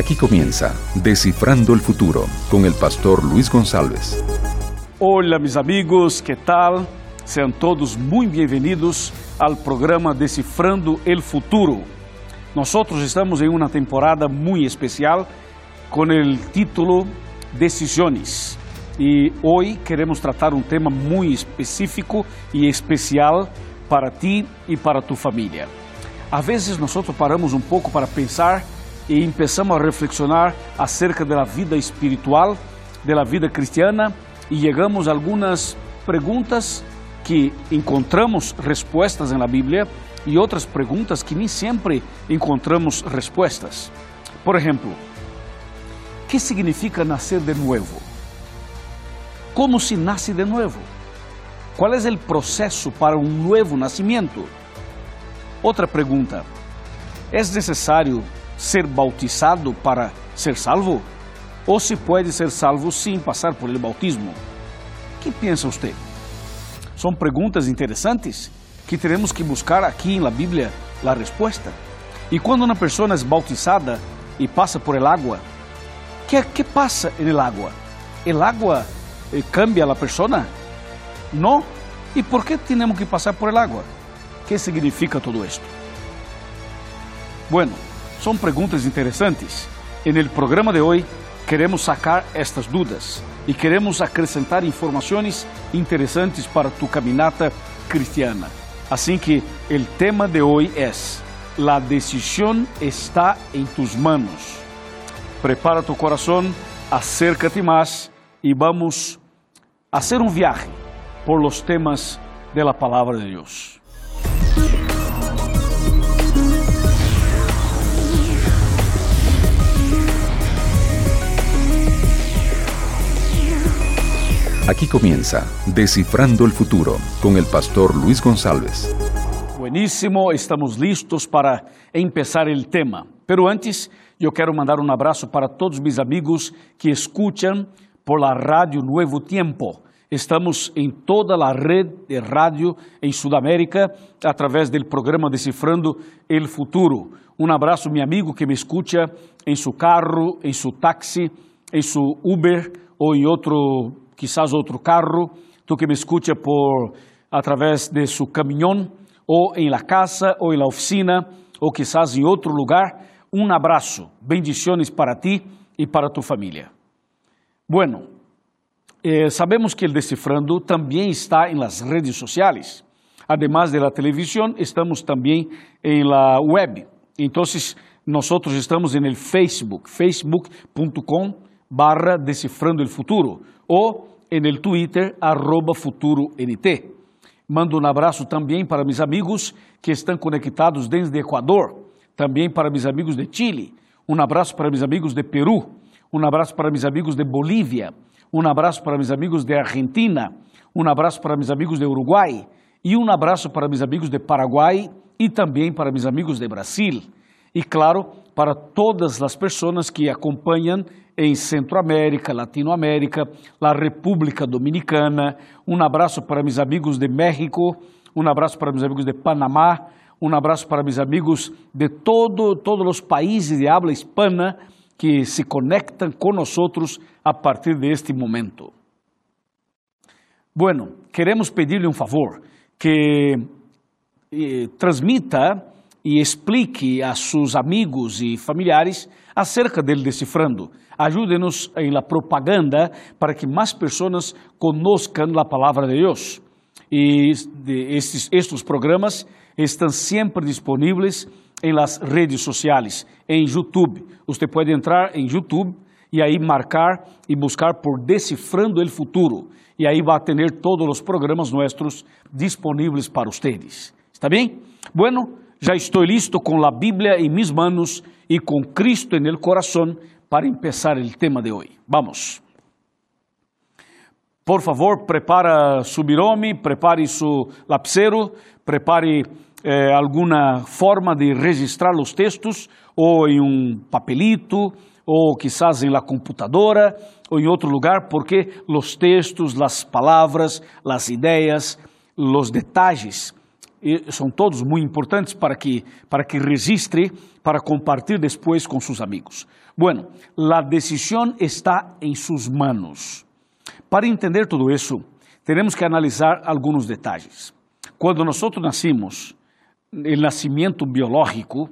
Aquí comienza Descifrando el Futuro con el pastor Luis González. Hola mis amigos, ¿qué tal? Sean todos muy bienvenidos al programa Decifrando el Futuro. Nosotros estamos en una temporada muy especial con el título Decisiones. Y hoy queremos tratar un tema muy específico y especial para ti y para tu familia. A vezes nosotros paramos um pouco para pensar e começamos a reflexionar acerca da vida espiritual, da vida cristiana e chegamos a algumas perguntas que encontramos respostas na Bíblia e outras perguntas que nem sempre encontramos respostas. Por exemplo, que significa nascer de novo? Como se nasce de novo? Qual é o processo para um novo nascimento? Outra pergunta: é necessário ser bautizado para ser salvo? Ou se pode ser salvo sem passar por el bautismo? O que pensa você? São perguntas interessantes que teremos que buscar aqui na Bíblia a resposta. E quando uma pessoa é bautizada e passa por el agua, que que passa el agua? El agua eh, cambia a pessoa? Não. E por que temos que passar por el agua? que significa todo esto? Bueno, son preguntas interesantes. En el programa de hoy queremos sacar estas dudas y queremos acrescentar informaciones interesantes para tu caminata cristiana. Así que el tema de hoy es, la decisión está en tus manos. Prepara tu corazón, acércate más y vamos a un viaje por los temas de la palabra de Dios. Aquí comienza Descifrando el Futuro con el pastor Luis González. Buenísimo, estamos listos para empezar el tema. Pero antes, eu quero mandar um abraço para todos mis amigos que escuchan por la Radio Nuevo Tiempo. Estamos em toda a rede de rádio em Sudamérica através do programa Decifrando el Futuro. Um abraço, meu amigo que me escuta em seu carro, em seu táxi, em seu Uber ou em outro quizás outro carro, tu que me escucha por através de su caminhão, ou em la casa, ou em la oficina, ou quizás em outro lugar, um abraço, bendiciones para ti e para tu família. Bueno, eh, sabemos que o Decifrando também está em las redes sociais. Además de la televisión, estamos também em la web. Então, nós estamos en el Facebook, facebook.com barra Decifrando el Futuro, ou en el Twitter, arroba FuturoNT. Mando um abraço também para meus amigos que estão conectados desde Equador, também para meus amigos de Chile, um abraço para meus amigos de Peru, um abraço para meus amigos de Bolívia, um abraço para meus amigos de Argentina, um abraço para meus amigos de Uruguai e um abraço para meus amigos de Paraguai e também para meus amigos de Brasil. E claro, para todas as pessoas que acompanham em Centroamérica, Latinoamérica, a República Dominicana. Um abraço para meus amigos de México, um abraço para meus amigos de Panamá, um abraço para meus amigos de todo, todos os países de habla hispana que se conectam nós a partir de este momento. Bueno, queremos pedir-lhe um favor, que eh, transmita e explique a seus amigos e familiares acerca dele decifrando. Ajude-nos em la propaganda para que mais pessoas conozcan a palavra de Deus. E estes, estes programas estão sempre disponíveis em las redes sociais, em YouTube. Você pode entrar em YouTube e aí marcar e buscar por Decifrando el Futuro. E aí vai ter todos os programas nossos disponíveis para vocês. ¿Está bem? Bueno, já estou listo com a Bíblia em mis manos e com Cristo en el corazón para empezar el tema de hoy. Vamos. Por favor, prepara su birome, prepare su lapicero, prepare eh, alguna forma de registrar los textos, ou em um papelito, ou quizás em la computadora, ou em outro lugar, porque los textos, las palavras, las ideias, los detalles e são todos muito importantes para que, para que registre, para compartir depois com seus amigos. Bueno, a decisão está em suas manos. Para entender tudo isso, temos que analisar alguns detalhes. Quando nós nascimos, o nascimento biológico,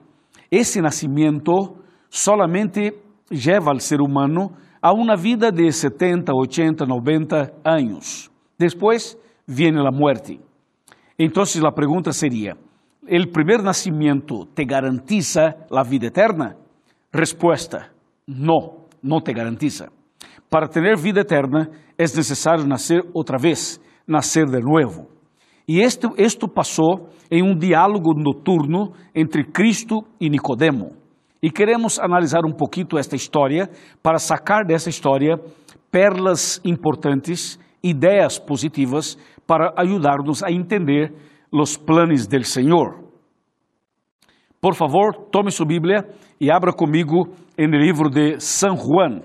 esse nascimento solamente leva ao ser humano a uma vida de 70, 80, 90 anos. Depois vem a morte. Então a pergunta seria: ¿el primer nascimento te garantiza a vida eterna? Resposta: no, no te garantiza. Para ter vida eterna é necessário nascer outra vez, nascer de novo. E esto, esto passou em um diálogo noturno entre Cristo e Nicodemo. E queremos analisar um pouquinho esta história para sacar dessa história perlas importantes, ideias positivas para ajudar-nos a entender os planos del Senhor. Por favor, tome sua Bíblia e abra comigo no livro de San Juan.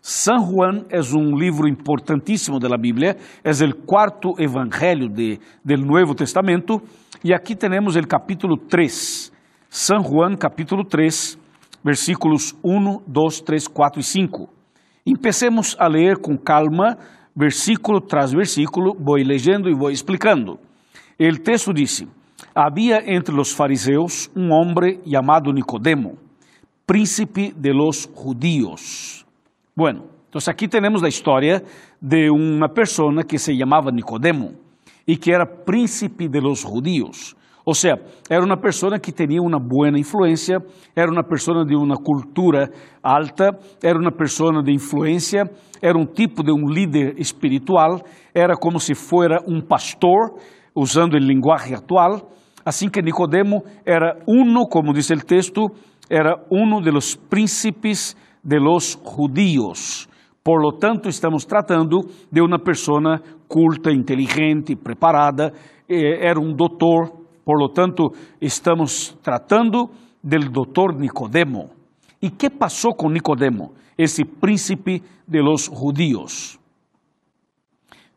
San Juan é um livro importantíssimo da Bíblia, é o quarto evangelho de, do Novo Testamento, e aqui temos o capítulo 3. San Juan, capítulo 3, versículos 1, 2, 3, 4 e 5. Empecemos a ler com calma, versículo tras versículo, vou leyendo e vou explicando. O texto disse: Havia entre os fariseus um homem chamado Nicodemo, príncipe de los judíos. Bueno, então aqui temos a história de uma pessoa que se chamava Nicodemo e que era príncipe de los judíos. Ou seja, era uma pessoa que tinha uma boa influência, era uma pessoa de uma cultura alta, era uma pessoa de influência, era um tipo de um líder espiritual, era como se fosse um pastor, usando o linguagem atual. Assim que Nicodemo era uno, como diz o texto, era uno de los príncipes de los judíos. Por lo tanto, estamos tratando de uma pessoa culta, inteligente, preparada, eh, era um doutor, por lo tanto, estamos tratando del doutor Nicodemo. E que passou com Nicodemo, esse príncipe de los judíos?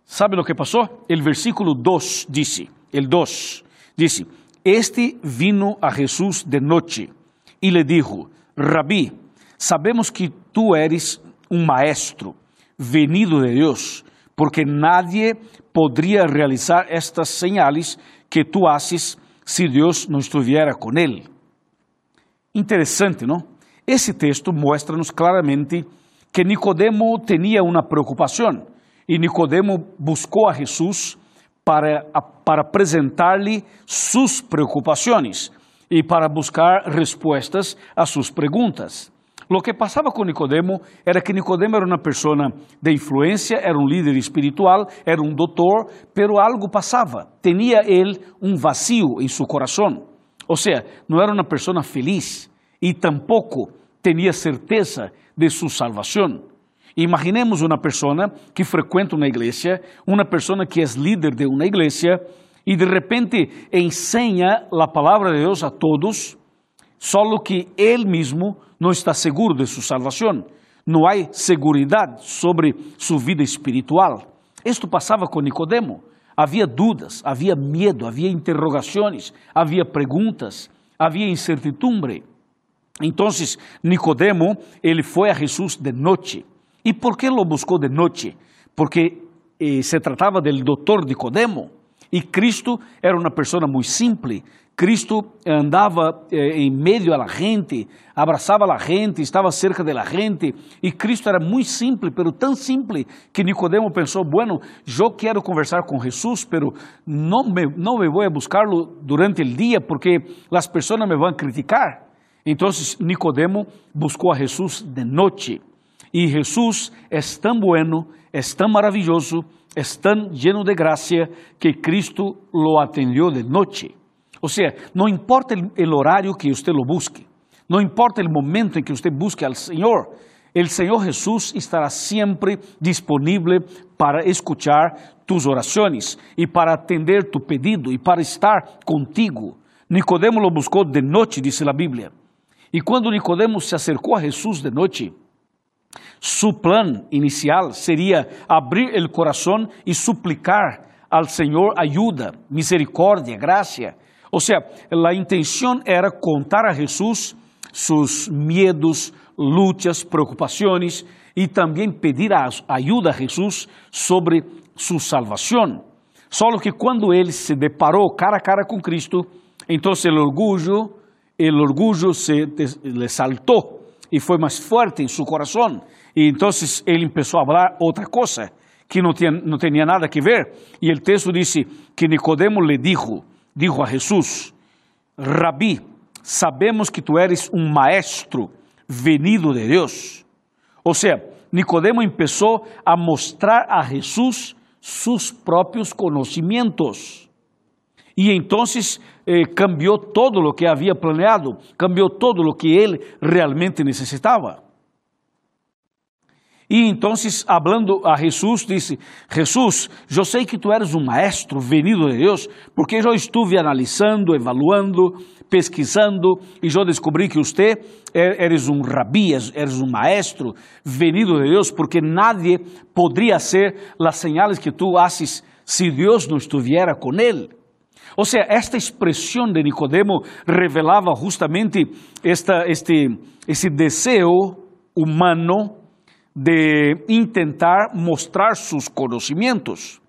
¿Sabe lo que passou? El versículo 2 dice, el 2 dice, este vino a Jesús de noche y le dijo, Rabí, sabemos que tú eres un maestro venido de Dios, porque nadie podría realizar estas señales que tú haces si Deus não estuviera com ele. Interessante, não? Esse texto mostra-nos claramente que Nicodemo tinha uma preocupação e Nicodemo buscou a Jesus para, para apresentar-lhe suas preocupações e para buscar respostas a suas perguntas. Lo que passava com Nicodemo era que Nicodemo era uma pessoa de influência, era um líder espiritual, era um doutor, pero algo passava. Tinha ele um vazio em seu coração. Ou seja, não era uma pessoa feliz e tampouco tinha certeza de sua salvação. Imaginemos uma pessoa que frequenta uma igreja, uma pessoa que é líder de uma igreja e de repente ensina a palavra de Deus a todos, só que ele mesmo não está seguro de sua salvação. Não há segurança sobre sua vida espiritual. Isto passava com Nicodemo. Havia dúvidas, havia medo, havia interrogações, havia perguntas, havia incertidumbre. Então, Nicodemo, ele foi a Jesus de noite. E por que lo buscou de noite? Porque eh, se tratava del doutor Nicodemo. E Cristo era uma pessoa muito simples, Cristo andava eh, em meio à gente, abraçava a gente, estava cerca da gente, e Cristo era muito simples, pero tão simples que Nicodemo pensou, bueno, eu quero conversar com Jesus, pero não me, não me vou a buscá-lo durante o dia porque as pessoas me vão criticar. Então Nicodemo buscou a Jesus de noite, e Jesus é tão bueno, é tão maravilhoso, é tão lleno de graça que Cristo lo atendeu de noite. O sea, no importa el, el, horario que usted lo busque, no importa el momento en que usted busque al Señor, el Señor Jesús estará siempre disponible para escuchar tus oraciones y para atender tu pedido y para estar contigo. Nicodemo lo buscó de noche, dice la Biblia. Y cuando Nicodemo se acercó a Jesús de noche, su plan inicial sería abrir el corazón y suplicar al Señor ayuda, misericordia, gracia. O sea, la intención era contar a Jesús sus miedos, luchas, preocupaciones y también pedir ayuda a Jesús sobre su salvación. Solo que cuando él se deparó cara a cara con Cristo, entonces el orgullo, el orgullo se le saltó y fue más fuerte en su corazón. Y entonces él empezó a hablar otra cosa que no tenía nada que ver. Y el texto dice que Nicodemo le dijo, dijo a Jesús, Rabí, sabemos que tú eres un maestro venido de Dios. O sea, Nicodemo empezó a mostrar a Jesús sus propios conocimientos. Y entonces eh, cambió todo lo que había planeado, cambió todo lo que él realmente necesitaba. E então, hablando a Jesus, disse: Jesus, eu sei que tu eres um maestro venido de Deus, porque eu estive analisando, evaluando, pesquisando, e eu descobri que você eres um rabi, eres um maestro venido de Deus, porque nadie poderia ser as señales que tu haces se Deus não estivesse com ele. Ou seja, esta expressão de Nicodemo revelava justamente esta, este, esse desejo humano de intentar mostrar sus conocimientos,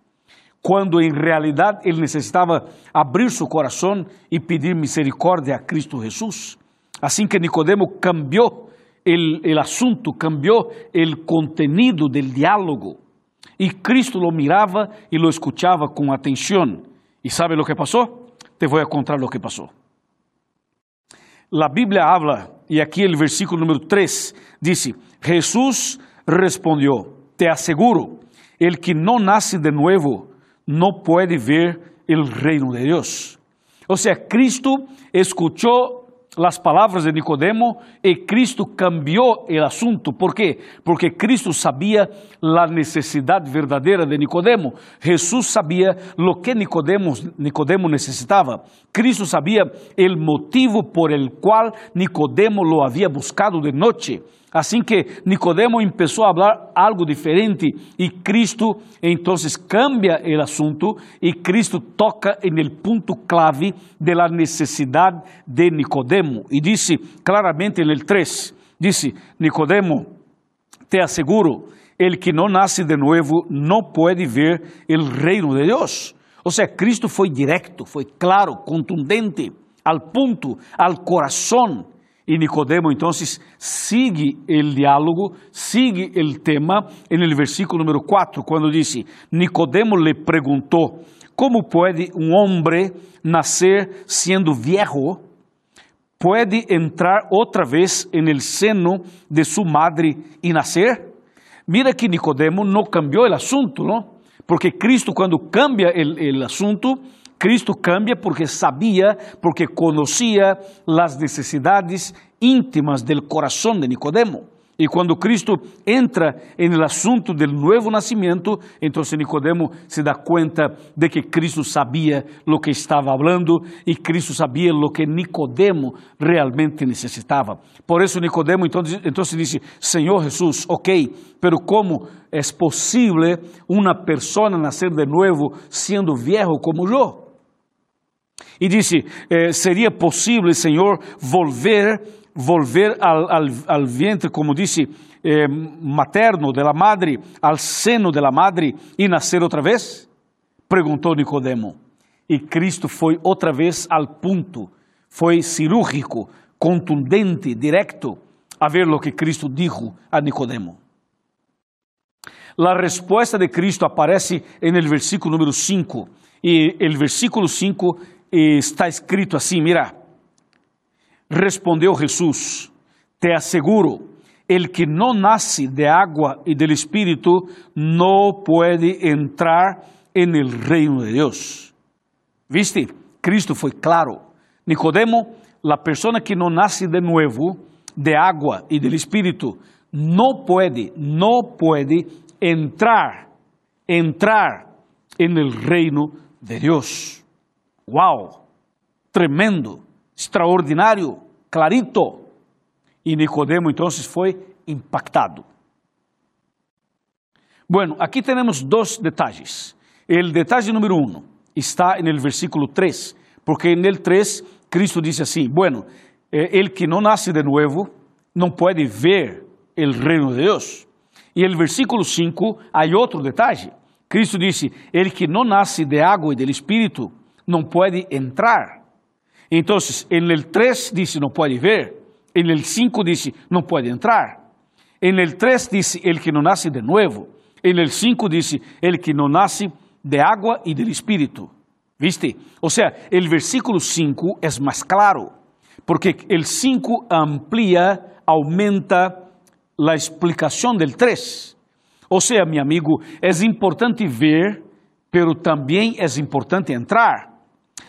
cuando en realidad él necesitaba abrir su corazón y pedir misericordia a Cristo Jesús. Así que Nicodemo cambió el, el asunto, cambió el contenido del diálogo. Y Cristo lo miraba y lo escuchaba con atención. ¿Y sabe lo que pasó? Te voy a contar lo que pasó. La Biblia habla, y aquí el versículo número 3 dice, Jesús respondió, te aseguro, el que no nace de nuevo no puede ver el reino de Dios. O sea, Cristo escuchó las palabras de Nicodemo y Cristo cambió el asunto. ¿Por qué? Porque Cristo sabía la necesidad verdadera de Nicodemo. Jesús sabía lo que Nicodemo, Nicodemo necesitaba. Cristo sabía el motivo por el cual Nicodemo lo había buscado de noche. Assim que Nicodemo começou a falar algo diferente e Cristo entonces cambia o assunto e Cristo toca en el punto clave de la de Nicodemo e disse claramente en el 3, dice Nicodemo, te aseguro, el que não nasce de novo não pode ver el reino de Deus. Ou seja, Cristo foi direto, foi claro, contundente, al punto, al coração. E Nicodemo então sigue o diálogo, sigue o tema en el versículo número 4, quando disse: Nicodemo le perguntou: Como pode um homem nascer sendo viejo? Pode entrar outra vez en el seno de su madre e nascer? Mira que Nicodemo não cambiou o assunto, não? Porque Cristo, quando cambia o assunto, Cristo cambia porque sabía, porque conocía las necesidades íntimas del corazón de Nicodemo. Y cuando Cristo entra en el asunto del nuevo nacimiento, entonces Nicodemo se da cuenta de que Cristo sabía lo que estaba hablando y Cristo sabía lo que Nicodemo realmente necesitaba. Por eso Nicodemo entonces, entonces dice, Señor Jesús, ok, pero ¿cómo es posible una persona nacer de nuevo siendo viejo como yo? E disse: eh, Seria possível, Senhor, volver, volver al, al, al vientre, como disse, eh, materno de la madre, al seno de la madre e nascer outra vez? Perguntou Nicodemo. E Cristo foi outra vez al ponto, foi cirúrgico, contundente, directo, a ver lo que Cristo dijo a Nicodemo. La respuesta de Cristo aparece el versículo número 5 y el versículo 5 está escrito assim: mira, respondeu Jesus, te asseguro, el que não nasce de água e del Espírito não pode entrar en el reino de Deus. ¿Viste? Cristo foi claro. Nicodemo, la persona que não nasce de novo, de água e del Espírito, não pode, não pode entrar, entrar en el reino de Deus. ¡Wow! Tremendo, extraordinario, clarito. Y Nicodemo entonces fue impactado. Bueno, aquí tenemos dos detalles. El detalle número uno está el versículo 3, porque el 3 Cristo dice así, bueno, eh, el que no nace de nuevo no puede ver el reino de Dios. Y el versículo 5 hay otro detalle. Cristo dice, el que no nace de agua y del Espíritu no puede entrar. Entonces, en el 3 dice no puede ver, en el 5 dice no puede entrar. En el 3 dice el que no nace de nuevo. En el 5 dice el que no nace de agua y del Espíritu. ¿Viste? O sea, el versículo 5 es más claro, porque el 5 amplía, aumenta la explicación del 3. O sea, mi amigo, es importante ver, pero también es importante entrar.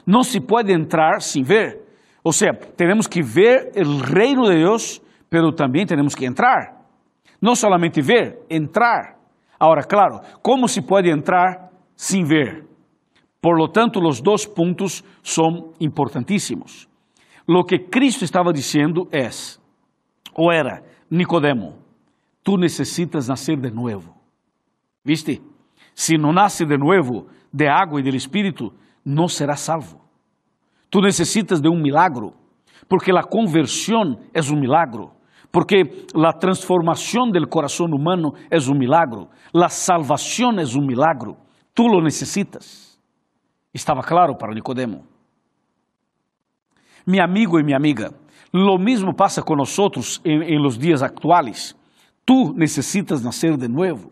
No se puede entrar sin ver. O sea, tenemos que ver el reino de Dios, pero también tenemos que entrar. No solamente ver, entrar. Ahora, claro, ¿cómo se puede entrar sin ver? Por lo tanto, los dos puntos son importantísimos. Lo que Cristo estaba diciendo es, o era, Nicodemo, tú necesitas nacer de nuevo. ¿Viste? Si no nace de nuevo de agua y del Espíritu, no será salvo. Tú necesitas de un milagro, porque la conversión es un milagro. porque a transformação do coração humano é um milagro, a salvação é um milagro, tu lo necessitas. Estava claro para Nicodemo. Mi amigo e minha amiga, lo mesmo passa com nós em, em los dias atuais. Tu necessitas nascer de novo.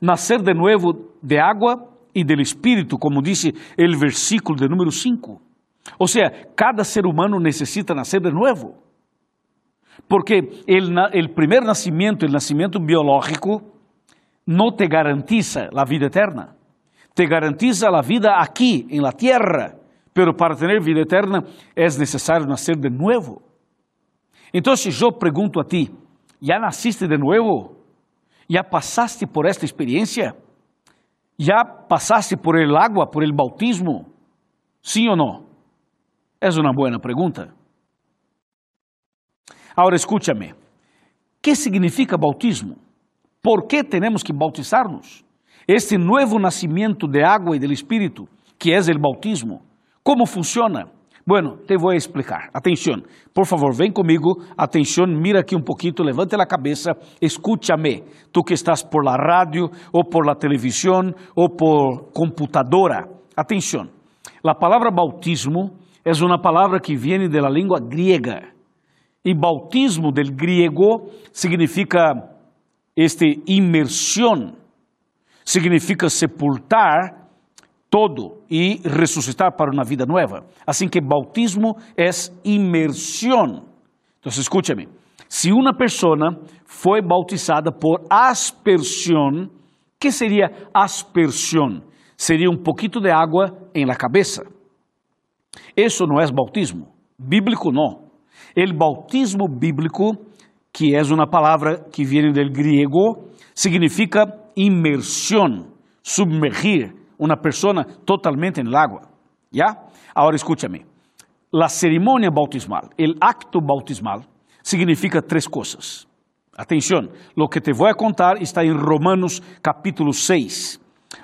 Nascer de novo de água e del Espírito, como disse o versículo de número 5. Ou seja, cada ser humano necessita nascer de novo. Porque el primer nacimiento, el nacimiento biológico, no te garantiza la vida eterna. Te garantiza la vida aquí, en la tierra. Pero para tener vida eterna es necesario nacer de nuevo. Entonces yo pregunto a ti, ¿ya naciste de nuevo? ¿Ya pasaste por esta experiencia? ¿Ya pasaste por el agua, por el bautismo? ¿Sí o no? Es una buena pregunta. Agora escúchame, que significa bautismo? Por que temos que bautizarnos? Este novo nascimento de água e do Espírito, que é o bautismo, como funciona? Bueno, te vou explicar. Atenção, por favor, vem comigo. Atenção, mira aqui um pouquinho, levante a cabeça, escúchame. Tu que estás por la rádio, ou por la televisão, ou por computadora. Atenção, a palavra bautismo é uma palavra que vem da língua griega e bautismo del griego significa este imersión, significa sepultar todo e ressuscitar para uma vida nova. Assim que bautismo é imersão. Então, escúchame. Se uma pessoa foi bautizada por aspersão, que seria aspersão? Seria um pouquinho de água em la cabeça. Isso não é bautismo. Bíblico não. El bautismo bíblico, que é uma palavra que vem do griego, significa imersão, submergir uma pessoa totalmente no água. ¿Ya? Agora escúchame. La cerimônia bautismal, el acto bautismal, significa três coisas. Atenção, lo que te vou contar está em Romanos capítulo 6.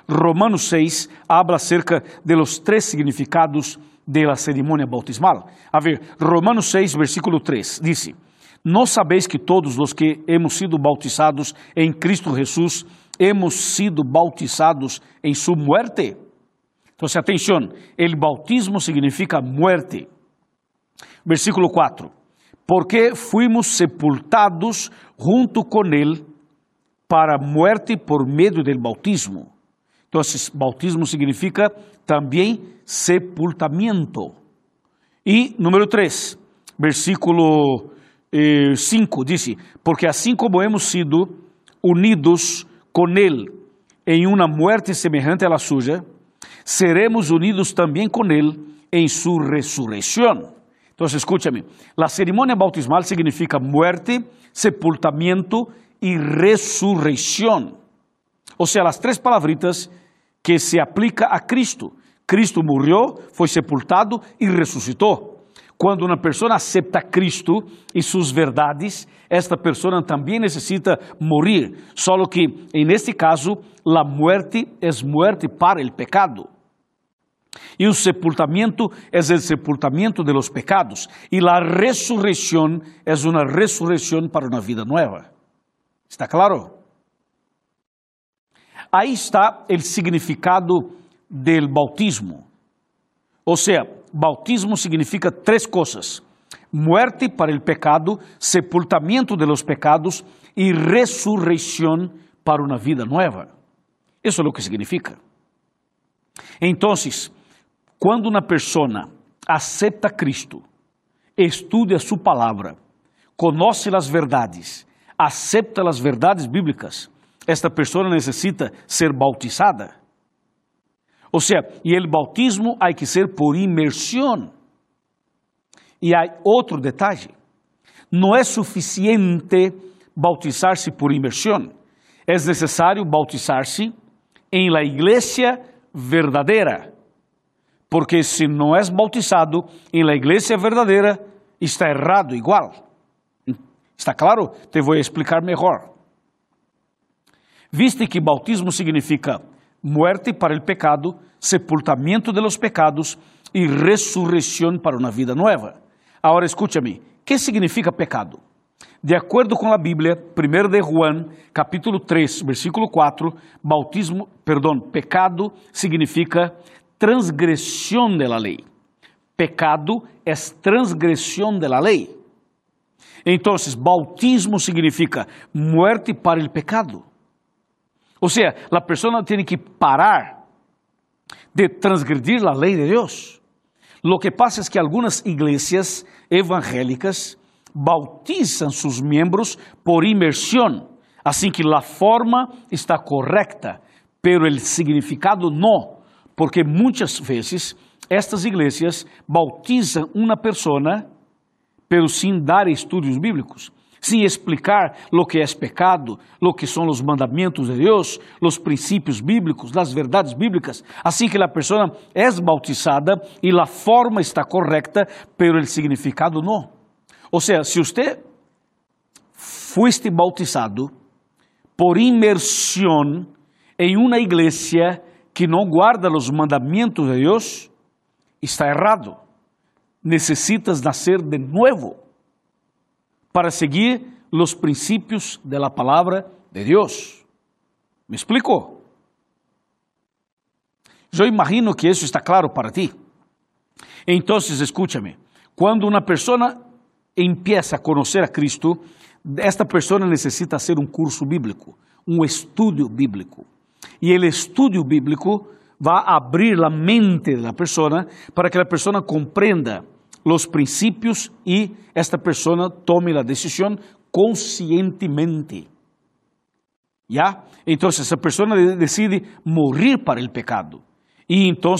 Romanos 6 habla acerca de los três significados de la cerimônia bautismal. A ver, Romanos 6, versículo 3, diz: Não sabeis que todos os que hemos sido bautizados em Cristo Jesus, hemos sido bautizados em sua muerte? Então, atenção, el bautismo significa muerte. Versículo 4: Porque fuimos sepultados junto com ele para muerte por meio del bautismo. Então, bautismo significa também sepultamento. E número 3, versículo 5, eh, Porque assim como hemos sido unidos com Ele em uma muerte semelhante à la suya, seremos unidos também com Ele em sua ressurreição. Então, escúchame, a cerimônia bautismal significa muerte, sepultamento e ressurreição. Ou seja, as três palavritas que se aplica a Cristo. Cristo morreu, foi sepultado e ressuscitou. Quando uma pessoa aceita Cristo e suas verdades, esta pessoa também necessita morir, só que, neste caso, a muerte é muerte para o pecado. E o sepultamento é o sepultamento de los pecados. E a ressurreição é uma ressurreição para uma vida nova. ¿Está claro? Aí está o significado del bautismo. Ou seja, bautismo significa três coisas: muerte para el pecado, sepultamento de los pecados e ressurreição para uma vida nova. Isso é o que significa. Então, quando uma pessoa aceita Cristo, estuda sua palavra, conhece as verdades, aceita as verdades bíblicas, esta pessoa necessita ser bautizada. Ou seja, e o bautismo há que ser por imersão. E há outro detalhe: não é suficiente bautizar-se por imersão, é necessário bautizar-se em la igreja verdadeira porque se não és bautizado em la igreja verdadeira, está errado igual. ¿Está claro? Te vou explicar melhor. Viste que bautismo significa muerte para el pecado, sepultamento de los pecados e ressurreição para uma vida nova. Agora escúchame, que significa pecado? De acordo com a Bíblia, 1 de Juan, capítulo 3, versículo 4, bautismo, perdão, pecado significa transgressão de la lei. Pecado é transgressão de la lei. Então, bautismo significa muerte para o pecado. Ou seja, a pessoa tem que parar de transgredir a lei de Deus. Lo que pasa es que algumas igrejas evangélicas bautizam seus membros por imersão, assim que a forma está correta, pero o significado não porque muitas vezes estas igrejas bautizam uma pessoa, pero sem dar estudos bíblicos, sem explicar lo que é pecado, lo que são os mandamentos de Deus, os princípios bíblicos, as verdades bíblicas. Assim que a pessoa é bautizada e a forma está correta, pero o significado não. Ou seja, se você fuiste bautizado por imersão em uma igreja que não guarda os mandamentos de Deus está errado. Necessitas nascer de novo para seguir os princípios de la de Deus. ¿Me explico? Eu imagino que isso está claro para ti. Então, escúchame. Quando uma pessoa empieza a conhecer a Cristo, esta pessoa necessita hacer um curso bíblico, um estudo bíblico. E o estudo bíblico vai abrir a mente da pessoa para que a pessoa compreenda os princípios e esta pessoa tome a decisão conscientemente. ¿Ya? Então, essa pessoa decide morrer para o pecado e então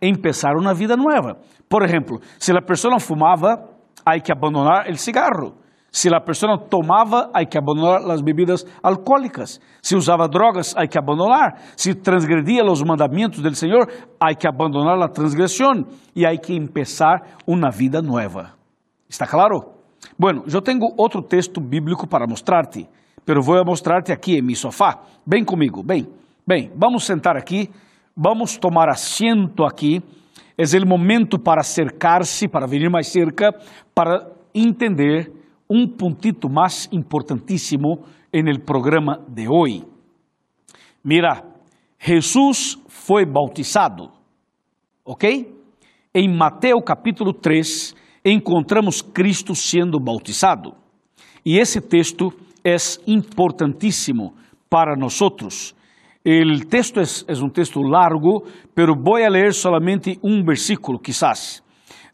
empezar uma vida nova. Por exemplo, se a pessoa fumava, há que abandonar o cigarro. Se a pessoa tomava, há que abandonar as bebidas alcoólicas. Se usava drogas, há que abandonar. Se transgredia os mandamentos do Senhor, há que abandonar a transgressão e há que empezar uma vida nova. ¿Está claro? Bueno, eu tenho outro texto bíblico para mostrar-te, pero vou mostrar-te aqui em mi sofá. Vem comigo, bem. Bem, vamos sentar aqui, vamos tomar assento aqui. É o momento para acercar-se, para vir mais cerca, para entender um puntito mais importantíssimo en el programa de hoje. Mira, Jesus foi bautizado, ok? Em Mateus capítulo 3, encontramos Cristo sendo bautizado. E esse texto é importantíssimo para nós. O texto é um texto largo, pero vou a ler solamente um versículo, quizás.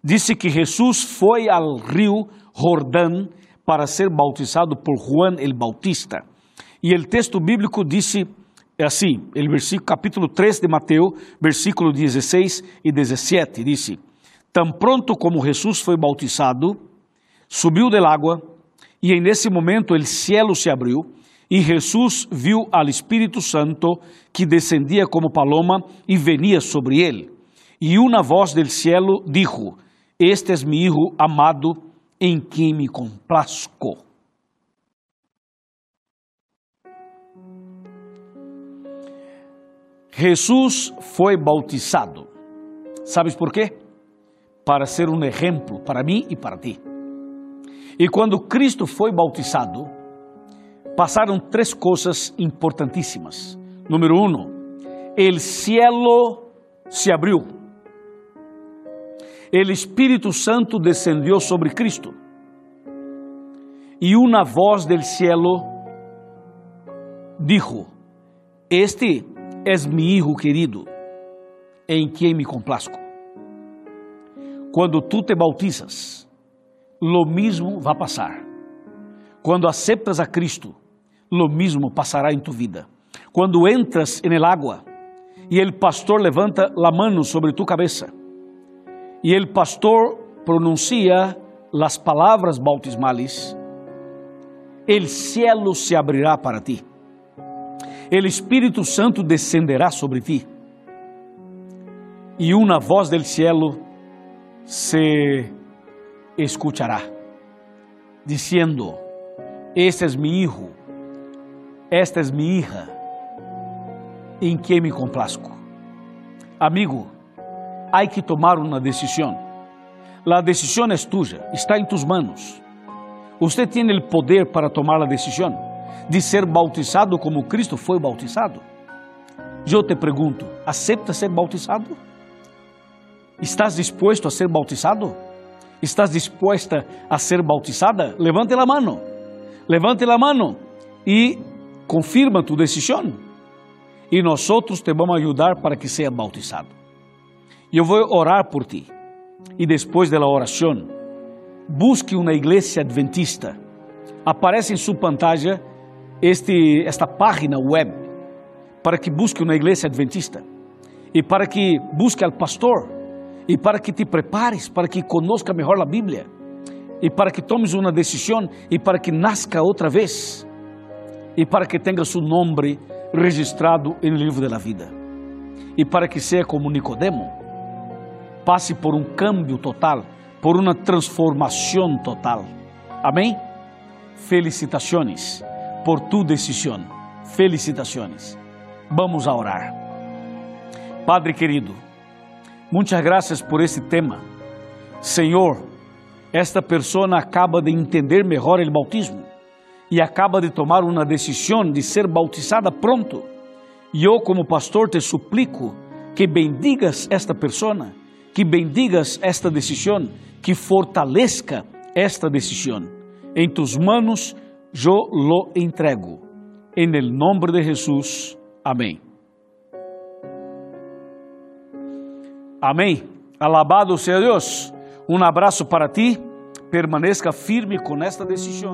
Dice que Jesus foi ao rio Jordão para ser bautizado por Juan el Bautista. E o texto bíblico disse assim, o versículo, capítulo 3 de Mateus, versículo 16 e 17, disse, Tão pronto como Jesus foi bautizado, subiu del água, e em nesse momento o cielo se abriu, e Jesus viu al Espírito Santo que descendia como paloma e venia sobre ele. E uma voz del cielo dijo, Este es mi Hijo amado em quem me complazco. Jesus foi bautizado. ¿Sabes por quê? Para ser um exemplo para mim e para ti. E quando Cristo foi bautizado, passaram três coisas importantíssimas. Número um, o cielo se abriu. O Espírito Santo descendeu sobre Cristo. E uma voz del cielo dijo: Este És mi hijo querido, em quem me complazco. Quando tu te bautizas, lo mismo vai passar. Quando aceptas a Cristo, lo mismo passará em tu vida. Quando entras en el agua e el pastor levanta la mano sobre tu cabeça e el pastor pronuncia las palavras bautismales, el cielo se abrirá para ti el Espírito Santo descenderá sobre ti e uma voz del cielo se escuchará, diciendo, este es mi hijo, esta es mi hija, em que me complazco. Amigo, há que tomar uma decisão. A decisão é tuya, está em tus manos. Você tem o poder para tomar a decisão de ser bautizado como Cristo foi bautizado? Eu te pergunto, aceita ser bautizado? Estás disposto a ser bautizado? Estás disposta a ser bautizada? Levante a mão. Levante a mão e confirma tu decisão. E nós te vamos ajudar para que seja bautizado. Eu vou orar por ti. E depois da oração, busque uma igreja adventista. Aparece em sua pantalla este, esta página web para que busque uma igreja adventista e para que busque al pastor e para que te prepares, para que conozca melhor a Bíblia e para que tomes uma decisão e para que nasca outra vez e para que tenha seu nome registrado no livro da vida e para que seja como Nicodemo passe por um cambio total, por uma transformação total. Amém? Felicitações por tu decisión. Felicitaciones. Vamos a orar. Padre querido, muitas graças por esse tema. Senhor, esta pessoa acaba de entender melhor o bautismo e acaba de tomar uma decisão de ser bautizada pronto. E eu, como pastor, te suplico que bendigas esta pessoa, que bendigas esta decisão, que fortaleça esta decisão. Em tus manos yo lo entrego. En el nombre de Jesús. Amén. Amém. Alabado seja Deus. Um abraço para ti. Permaneça firme com esta decisão.